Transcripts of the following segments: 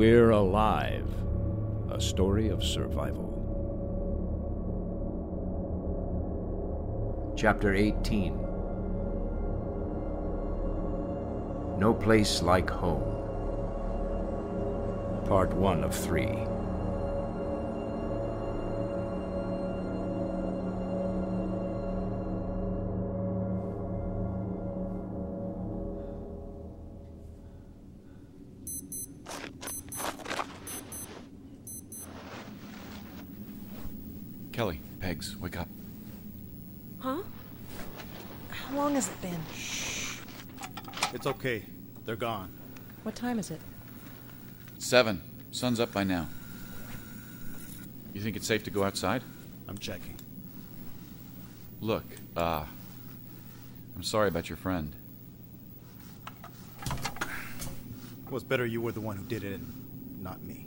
We're Alive, a story of survival. Chapter 18 No Place Like Home. Part 1 of 3. Kelly, Pegs, wake up. Huh? How long has it been? Shh. It's okay. They're gone. What time is it? Seven. Sun's up by now. You think it's safe to go outside? I'm checking. Look, uh. I'm sorry about your friend. It was better you were the one who did it and not me.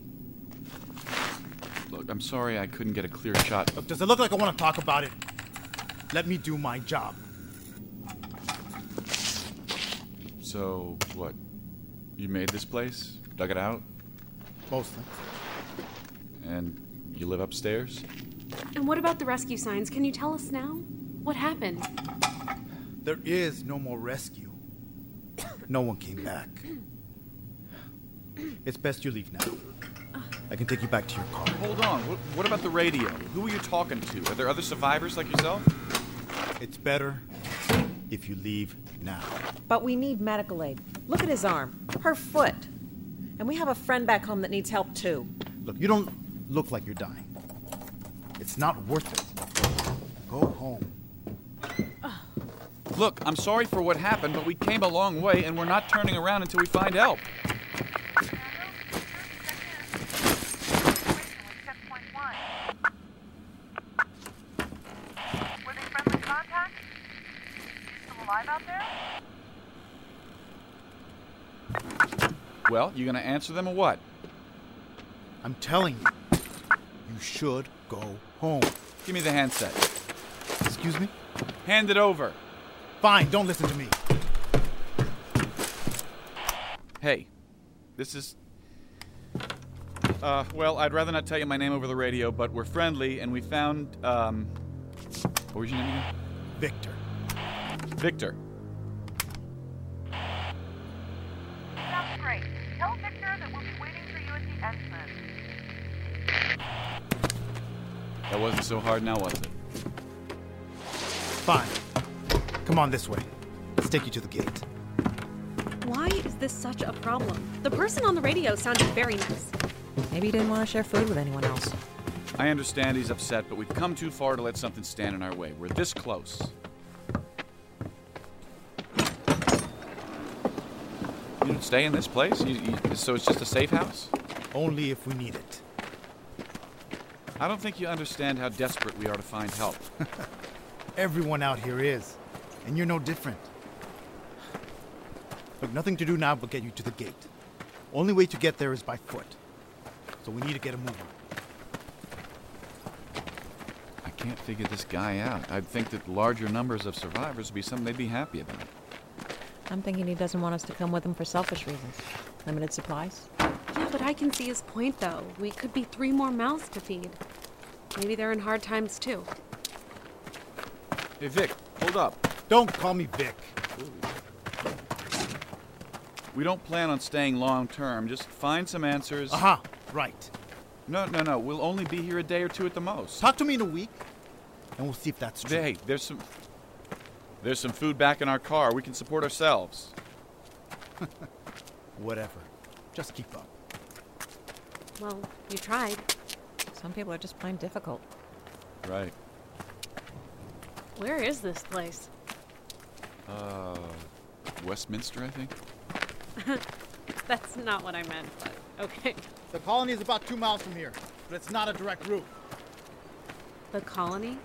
Look, I'm sorry I couldn't get a clear shot. Look, does it look like I want to talk about it? Let me do my job. So, what? You made this place? Dug it out? Mostly. And you live upstairs? And what about the rescue signs? Can you tell us now? What happened? There is no more rescue. No one came back. It's best you leave now. I can take you back to your car. Hold on. What, what about the radio? Who are you talking to? Are there other survivors like yourself? It's better if you leave now. But we need medical aid. Look at his arm, her foot. And we have a friend back home that needs help too. Look, you don't look like you're dying. It's not worth it. Go home. Look, I'm sorry for what happened, but we came a long way and we're not turning around until we find help. Were they friendly contacts? Still alive out there? Well, you gonna answer them or what? I'm telling you, you should go home. Give me the handset. Excuse me? Hand it over. Fine, don't listen to me. Hey, this is. Uh, well, I'd rather not tell you my name over the radio, but we're friendly and we found, um. What was your name again? Victor. Victor. Sounds great. Tell Victor that we'll be waiting for you at the entrance. That wasn't so hard now, was it? Fine. Come on this way. Let's take you to the gate. Why is this such a problem? The person on the radio sounded very nice. Maybe he didn't want to share food with anyone else. I understand he's upset, but we've come too far to let something stand in our way. We're this close. Stay in this place? You, you, so it's just a safe house? Only if we need it. I don't think you understand how desperate we are to find help. Everyone out here is, and you're no different. Look, nothing to do now but get you to the gate. Only way to get there is by foot. So we need to get a move on. I can't figure this guy out. I'd think that larger numbers of survivors would be something they'd be happy about. I'm thinking he doesn't want us to come with him for selfish reasons. Limited supplies. Yeah, but I can see his point, though. We could be three more mouths to feed. Maybe they're in hard times, too. Hey, Vic, hold up. Don't call me Vic. We don't plan on staying long term. Just find some answers. Aha, right. No, no, no. We'll only be here a day or two at the most. Talk to me in a week, and we'll see if that's true. Hey, there's some. There's some food back in our car. We can support ourselves. Whatever. Just keep up. Well, you tried. Some people are just plain difficult. Right. Where is this place? Uh, Westminster, I think. That's not what I meant, but okay. The colony is about two miles from here, but it's not a direct route. The colony?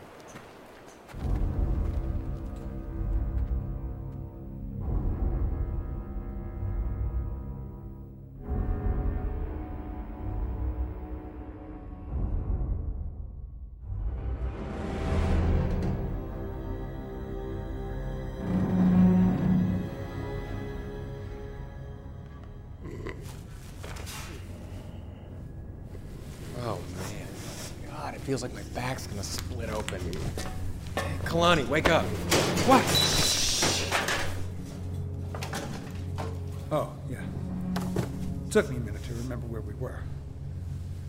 Feels like my back's gonna split open. Kalani, wake up. What? Oh, yeah. Took me a minute to remember where we were.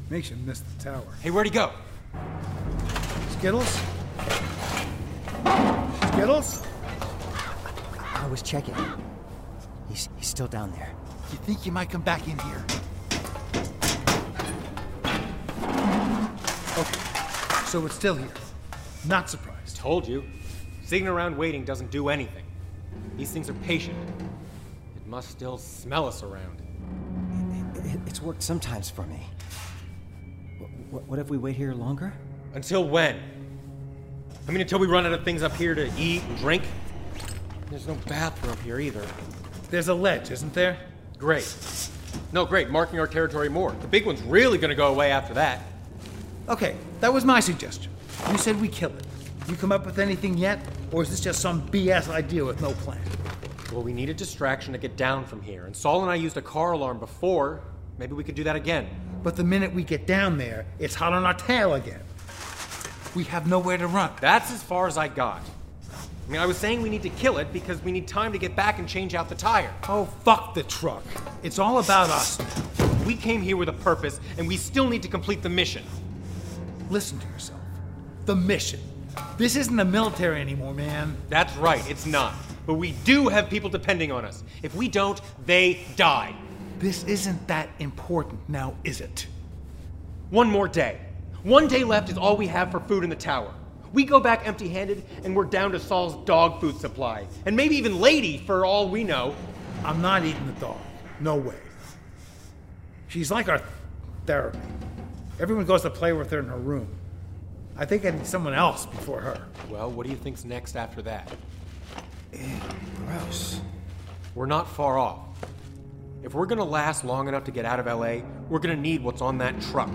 Makes you miss the tower. Hey, where'd he go? Skittles? Skittles? I was checking. He's, he's still down there. You think you might come back in here? Okay. So it's still here. Not surprised. Told you. Sitting around waiting doesn't do anything. These things are patient. It must still smell us around. It, it's worked sometimes for me. What, what if we wait here longer? Until when? I mean, until we run out of things up here to eat and drink? There's no bathroom here either. There's a ledge, isn't there? Great. No, great. Marking our territory more. The big one's really gonna go away after that. Okay, that was my suggestion. You said we kill it. You come up with anything yet? Or is this just some BS idea with no plan? Well, we need a distraction to get down from here, and Saul and I used a car alarm before. Maybe we could do that again. But the minute we get down there, it's hot on our tail again. We have nowhere to run. That's as far as I got. I mean, I was saying we need to kill it because we need time to get back and change out the tire. Oh, fuck the truck. It's all about us. We came here with a purpose, and we still need to complete the mission. Listen to yourself. The mission. This isn't the military anymore, man. That's right, it's not. But we do have people depending on us. If we don't, they die. This isn't that important now, is it? One more day. One day left is all we have for food in the tower. We go back empty handed, and we're down to Saul's dog food supply. And maybe even Lady, for all we know. I'm not eating the dog. No way. She's like our therapy. Everyone goes to play with her in her room. I think I need someone else before her. Well, what do you think's next after that? Gross. We're not far off. If we're gonna last long enough to get out of LA, we're gonna need what's on that truck.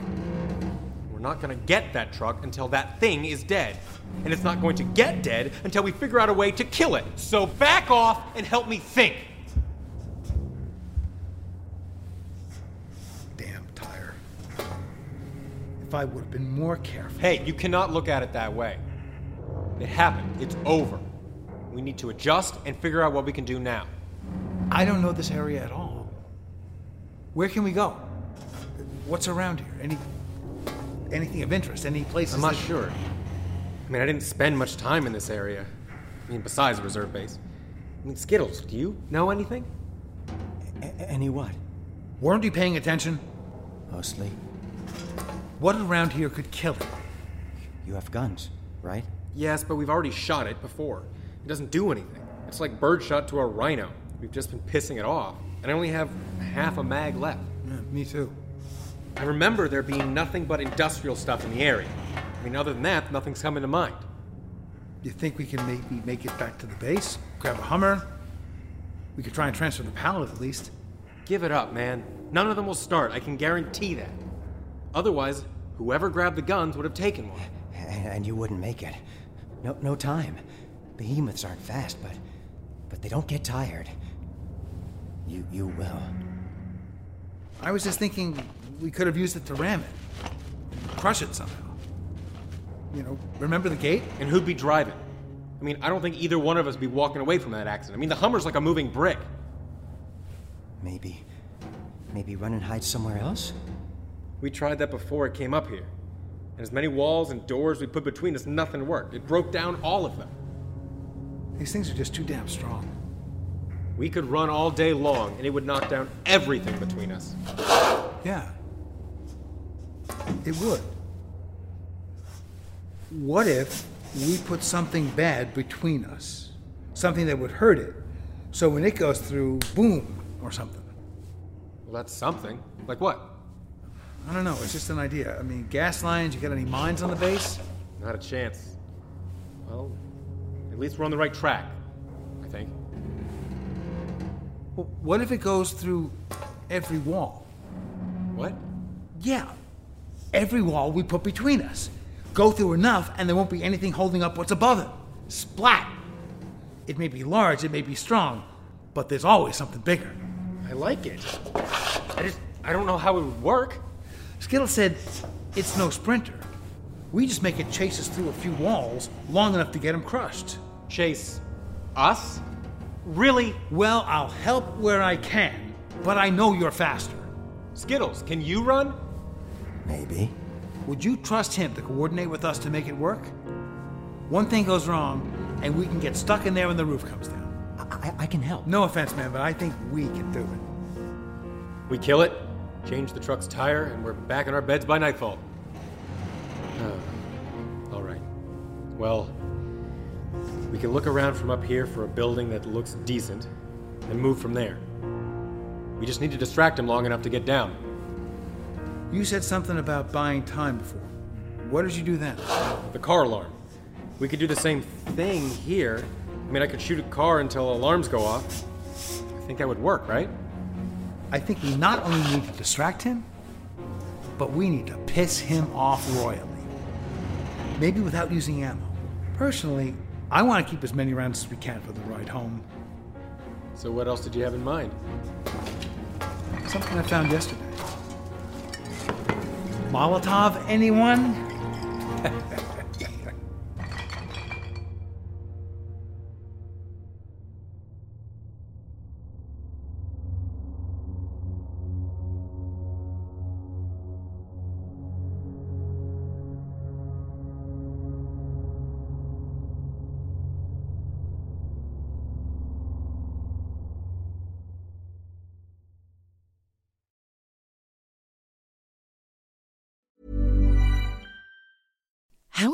We're not gonna get that truck until that thing is dead. And it's not going to get dead until we figure out a way to kill it. So back off and help me think. Damn tire. If I would have been more careful. Hey, you cannot look at it that way. It happened. It's over. We need to adjust and figure out what we can do now. I don't know this area at all. Where can we go? What's around here? Any anything of interest? Any places? I'm not that- sure. I mean, I didn't spend much time in this area. I mean, besides the reserve base. I mean, Skittles, do you know anything? A- any what? Weren't you paying attention? Mostly. What around here could kill it? You have guns, right? Yes, but we've already shot it before. It doesn't do anything. It's like birdshot to a rhino. We've just been pissing it off. And I only have half a mag left. Yeah, me too. I remember there being nothing but industrial stuff in the area. I mean, other than that, nothing's coming to mind. You think we can maybe make it back to the base? Grab a Hummer? We could try and transfer the pallet at least. Give it up, man. None of them will start. I can guarantee that. Otherwise, whoever grabbed the guns would have taken one. And, and you wouldn't make it. No, no time. Behemoths aren't fast, but but they don't get tired. You you will. I was just thinking we could have used it to ram it, crush it somehow. You know, remember the gate? And who'd be driving? I mean, I don't think either one of us would be walking away from that accident. I mean, the Hummer's like a moving brick. Maybe. Maybe run and hide somewhere else? We tried that before it came up here. And as many walls and doors we put between us, nothing worked. It broke down all of them. These things are just too damn strong. We could run all day long, and it would knock down everything between us. Yeah. It would. What if we put something bad between us? Something that would hurt it. So when it goes through, boom, or something. Well, that's something. Like what? I don't know. It's just an idea. I mean, gas lines, you got any mines on the base? Not a chance. Well, at least we're on the right track, I think. Well, what if it goes through every wall? What? Yeah. Every wall we put between us. Go through enough, and there won't be anything holding up what's above it. Splat! It may be large, it may be strong, but there's always something bigger. I like it. I just, I don't know how it would work. Skittle said it's no sprinter. We just make it chase us through a few walls long enough to get him crushed. Chase us? Really? Well, I'll help where I can, but I know you're faster. Skittles, can you run? Maybe. Would you trust him to coordinate with us to make it work? One thing goes wrong, and we can get stuck in there when the roof comes down. I, I can help. No offense, man, but I think we can do it. We kill it, change the truck's tire, and we're back in our beds by nightfall. Oh, all right. Well, we can look around from up here for a building that looks decent and move from there. We just need to distract him long enough to get down. You said something about buying time before. What did you do then? The car alarm. We could do the same thing here. I mean, I could shoot a car until alarms go off. I think that would work, right? I think we not only need to distract him, but we need to piss him off royally. Maybe without using ammo. Personally, I want to keep as many rounds as we can for the ride home. So, what else did you have in mind? Something I found yesterday. Molotov, anyone?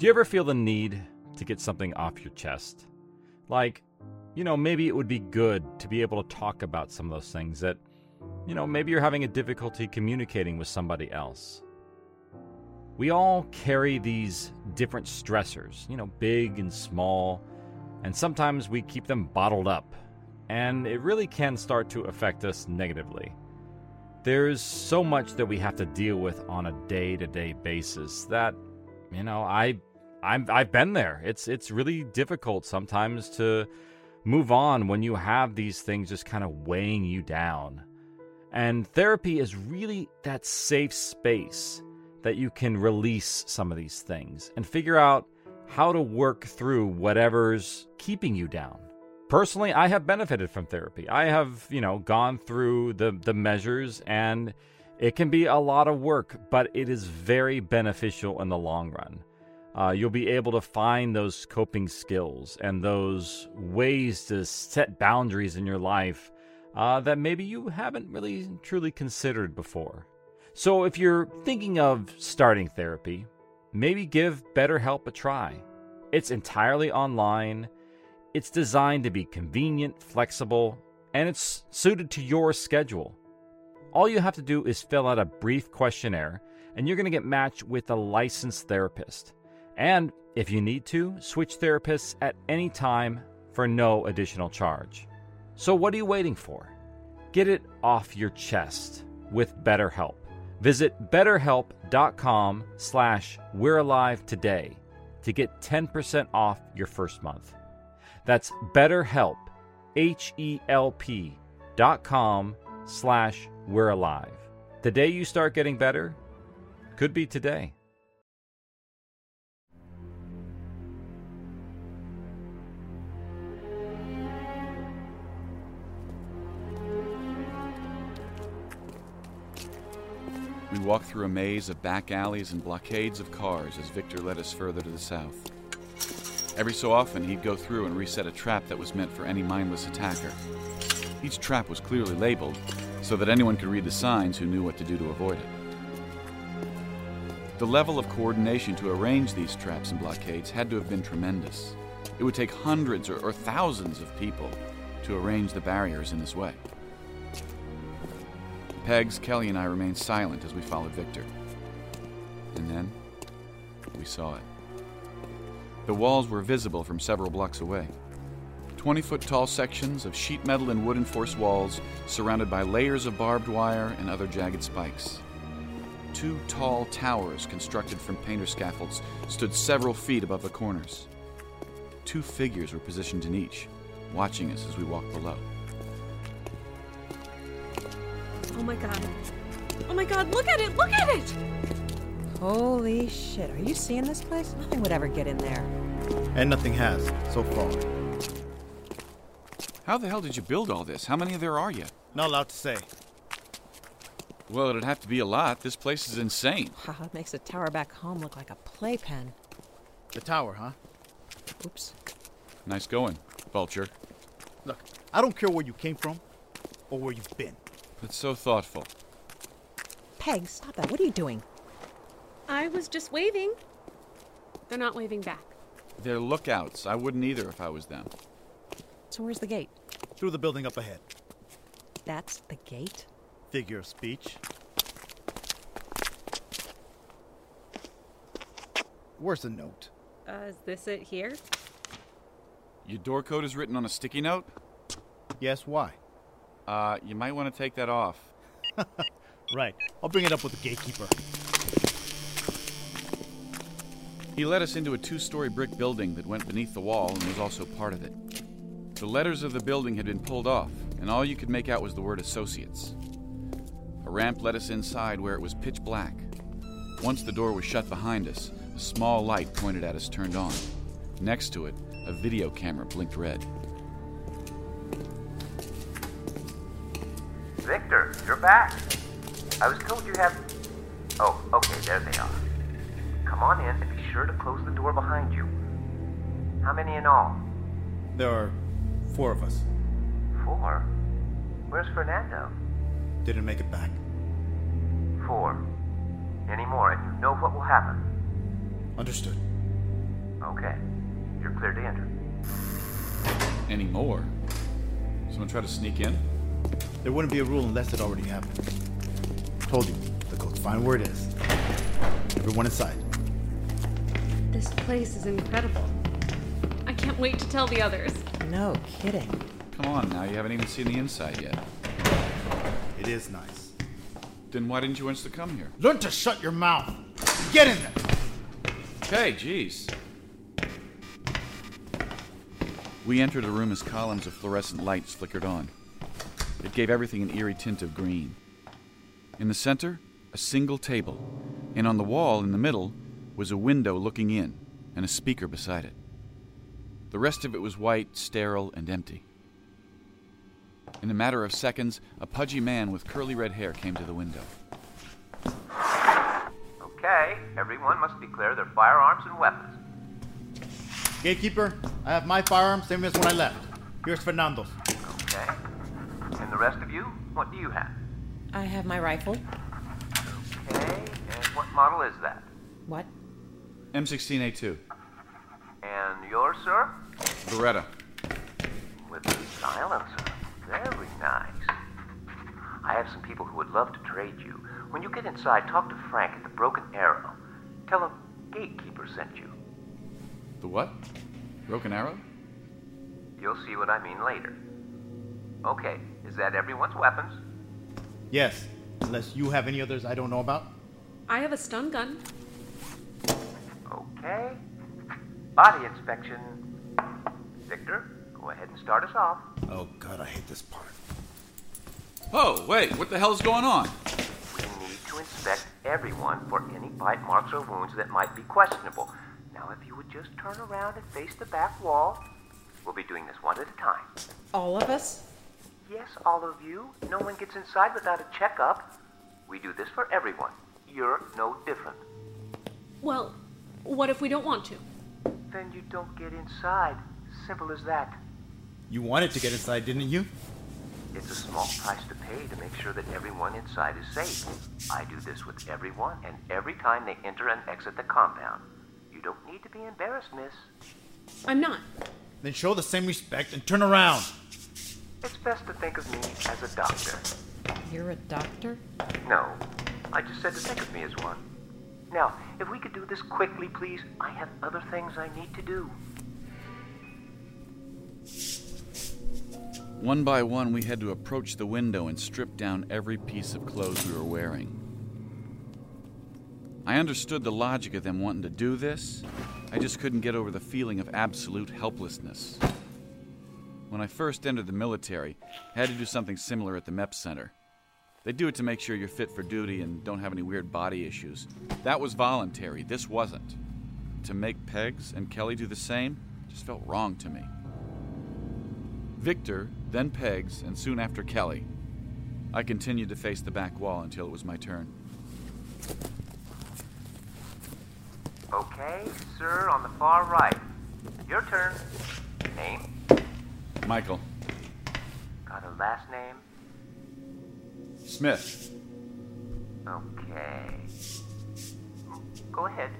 Do you ever feel the need to get something off your chest? Like, you know, maybe it would be good to be able to talk about some of those things that, you know, maybe you're having a difficulty communicating with somebody else. We all carry these different stressors, you know, big and small, And sometimes we keep them bottled up, and it really can start to affect us negatively. There's so much that we have to deal with on a day-to-day basis that, you know, I I'm I've been there. It's it's really difficult sometimes to move on when you have these things just kind of weighing you down. And therapy is really that safe space that you can release some of these things and figure out how to work through whatever's keeping you down. Personally, I have benefited from therapy. I have, you know, gone through the the measures and it can be a lot of work, but it is very beneficial in the long run. Uh, you'll be able to find those coping skills and those ways to set boundaries in your life uh, that maybe you haven't really truly considered before. So, if you're thinking of starting therapy, maybe give BetterHelp a try. It's entirely online, it's designed to be convenient, flexible, and it's suited to your schedule. All you have to do is fill out a brief questionnaire, and you're going to get matched with a licensed therapist. And if you need to, switch therapists at any time for no additional charge. So what are you waiting for? Get it off your chest with BetterHelp. Visit betterhelp.com slash we're alive today to get 10% off your first month. That's betterhelp, H-E-L-P dot com slash we're alive. The day you start getting better could be today. We walked through a maze of back alleys and blockades of cars as Victor led us further to the south. Every so often, he'd go through and reset a trap that was meant for any mindless attacker. Each trap was clearly labeled, so that anyone could read the signs who knew what to do to avoid it. The level of coordination to arrange these traps and blockades had to have been tremendous. It would take hundreds or, or thousands of people to arrange the barriers in this way. Pegs, Kelly, and I remained silent as we followed Victor. And then we saw it. The walls were visible from several blocks away. 20 foot tall sections of sheet metal and wood enforced walls surrounded by layers of barbed wire and other jagged spikes. Two tall towers constructed from painter scaffolds stood several feet above the corners. Two figures were positioned in each, watching us as we walked below. Oh my god. Oh my god, look at it! Look at it! Holy shit, are you seeing this place? Nothing would ever get in there. And nothing has, so far. How the hell did you build all this? How many of there are you? Not allowed to say. Well, it'd have to be a lot. This place is insane. Haha, it makes the tower back home look like a playpen. The tower, huh? Oops. Nice going, Vulture. Look, I don't care where you came from or where you've been. That's so thoughtful. Peg, stop that. What are you doing? I was just waving. They're not waving back. They're lookouts. I wouldn't either if I was them. So where's the gate? Through the building up ahead. That's the gate? Figure of speech. Where's the note? Uh, is this it here? Your door code is written on a sticky note? Yes, why? Uh, you might want to take that off. right. I'll bring it up with the gatekeeper. He led us into a two story brick building that went beneath the wall and was also part of it. The letters of the building had been pulled off, and all you could make out was the word associates. A ramp led us inside where it was pitch black. Once the door was shut behind us, a small light pointed at us turned on. Next to it, a video camera blinked red. Victor, you're back. I was told you have. Oh, okay, there they are. Come on in and be sure to close the door behind you. How many in all? There are four of us. Four? Where's Fernando? Didn't make it back. Four. Any more, and you know what will happen. Understood. Okay. You're clear to enter. Any more? Someone try to sneak in? There wouldn't be a rule unless it already happened. Told you, the code's fine where it is. Everyone inside. This place is incredible. I can't can't wait to tell the others. No kidding. Come on now, you haven't even seen the inside yet. It is nice. Then why didn't you want us to come here? Learn to shut your mouth. Get in there. Okay, jeez. We entered a room as columns of fluorescent lights flickered on. It gave everything an eerie tint of green. In the center, a single table, and on the wall in the middle was a window looking in and a speaker beside it. The rest of it was white, sterile, and empty. In a matter of seconds, a pudgy man with curly red hair came to the window. Okay, everyone must declare their firearms and weapons. Gatekeeper, I have my firearm, same as when I left. Here's Fernando's. Okay. And the rest of you, what do you have? I have my rifle. Okay, and what model is that? What? M16A2. And yours, sir? Beretta. With the silencer. Very nice. I have some people who would love to trade you. When you get inside, talk to Frank at the Broken Arrow. Tell him Gatekeeper sent you. The what? Broken Arrow? You'll see what I mean later. Okay, is that everyone's weapons? Yes, unless you have any others I don't know about. I have a stun gun. Okay. Body inspection. Victor, go ahead and start us off. Oh god, I hate this part. Oh, wait, what the hell's going on? We need to inspect everyone for any bite marks or wounds that might be questionable. Now, if you would just turn around and face the back wall, we'll be doing this one at a time. All of us? Yes, all of you. No one gets inside without a checkup. We do this for everyone. You're no different. Well, what if we don't want to? Then you don't get inside. Simple as that. You wanted to get inside, didn't you? It's a small price to pay to make sure that everyone inside is safe. I do this with everyone and every time they enter and exit the compound. You don't need to be embarrassed, miss. I'm not. Then show the same respect and turn around. It's best to think of me as a doctor. You're a doctor? No, I just said to think of me as one. Now, if we could do this quickly, please, I have other things I need to do. One by one, we had to approach the window and strip down every piece of clothes we were wearing. I understood the logic of them wanting to do this. I just couldn't get over the feeling of absolute helplessness. When I first entered the military, I had to do something similar at the MEP Center. They do it to make sure you're fit for duty and don't have any weird body issues. That was voluntary, this wasn't. To make Pegs and Kelly do the same just felt wrong to me. Victor, then Pegs, and soon after Kelly. I continued to face the back wall until it was my turn. Okay, sir, on the far right. Your turn. Name? Michael. Got a last name? Smith. Okay. Go ahead.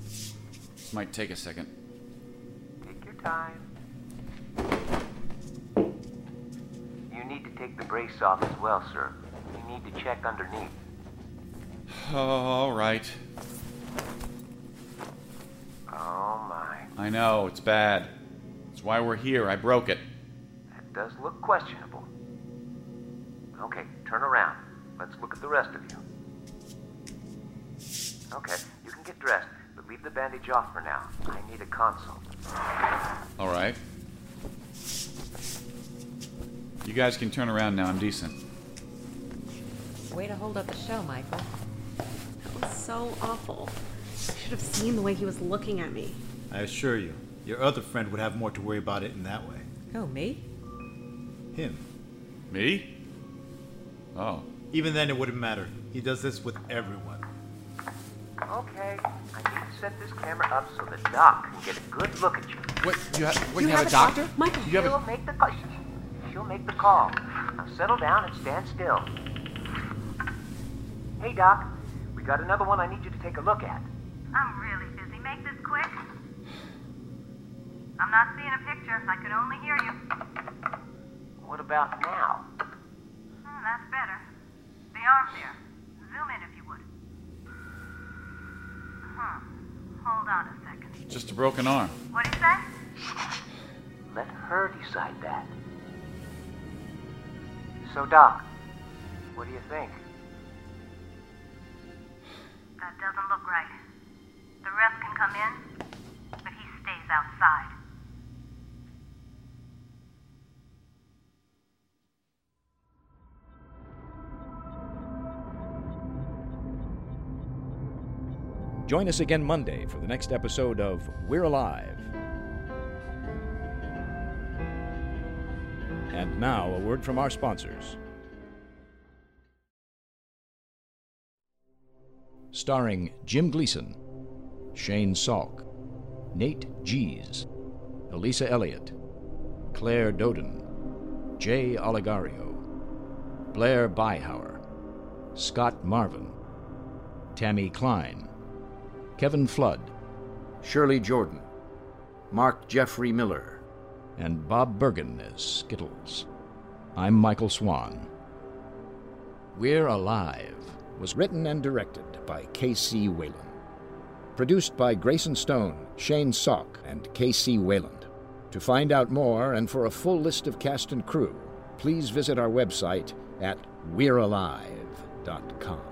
This might take a second. Take your time. You need to take the brace off as well, sir. You need to check underneath. Oh, All right. Oh my. I know, it's bad. That's why we're here. I broke it. That does look questionable. Okay, turn around. Let's look at the rest of you. Okay, you can get dressed, but leave the bandage off for now. I need a consult. All right. You guys can turn around now. I'm decent. Way to hold up the show, Michael. That was so awful. I should have seen the way he was looking at me. I assure you, your other friend would have more to worry about it in that way. Oh, me? Him. Me? Oh. Even then, it wouldn't matter. He does this with everyone. Okay, I need to set this camera up so the doc can get a good look at you. What? You, ha- what, You you have, have a a doctor? doctor? Michael. You have She'll a. make the call. She'll make the call. Now settle down and stand still. Hey, Doc. We got another one I need you to take a look at. I'm really busy. Make this quick. I'm not seeing a picture. I can only hear you. What about now? Oh, that's better. The arm there. Zoom in if you would. Huh. Hold on a second. Just a broken arm. What is that? Let her decide that. So, Doc, what do you think? That doesn't look right. The ref can come in, Join us again Monday for the next episode of We're Alive. And now, a word from our sponsors. Starring Jim Gleason, Shane Salk, Nate Gies, Elisa Elliott, Claire Dodin, Jay Oligario, Blair Byhauer, Scott Marvin, Tammy Klein, Kevin Flood, Shirley Jordan, Mark Jeffrey Miller, and Bob Bergen as Skittles. I'm Michael Swan. We're Alive was written and directed by K.C. Wayland. Produced by Grayson Stone, Shane Salk, and K.C. Wayland. To find out more and for a full list of cast and crew, please visit our website at we'realive.com.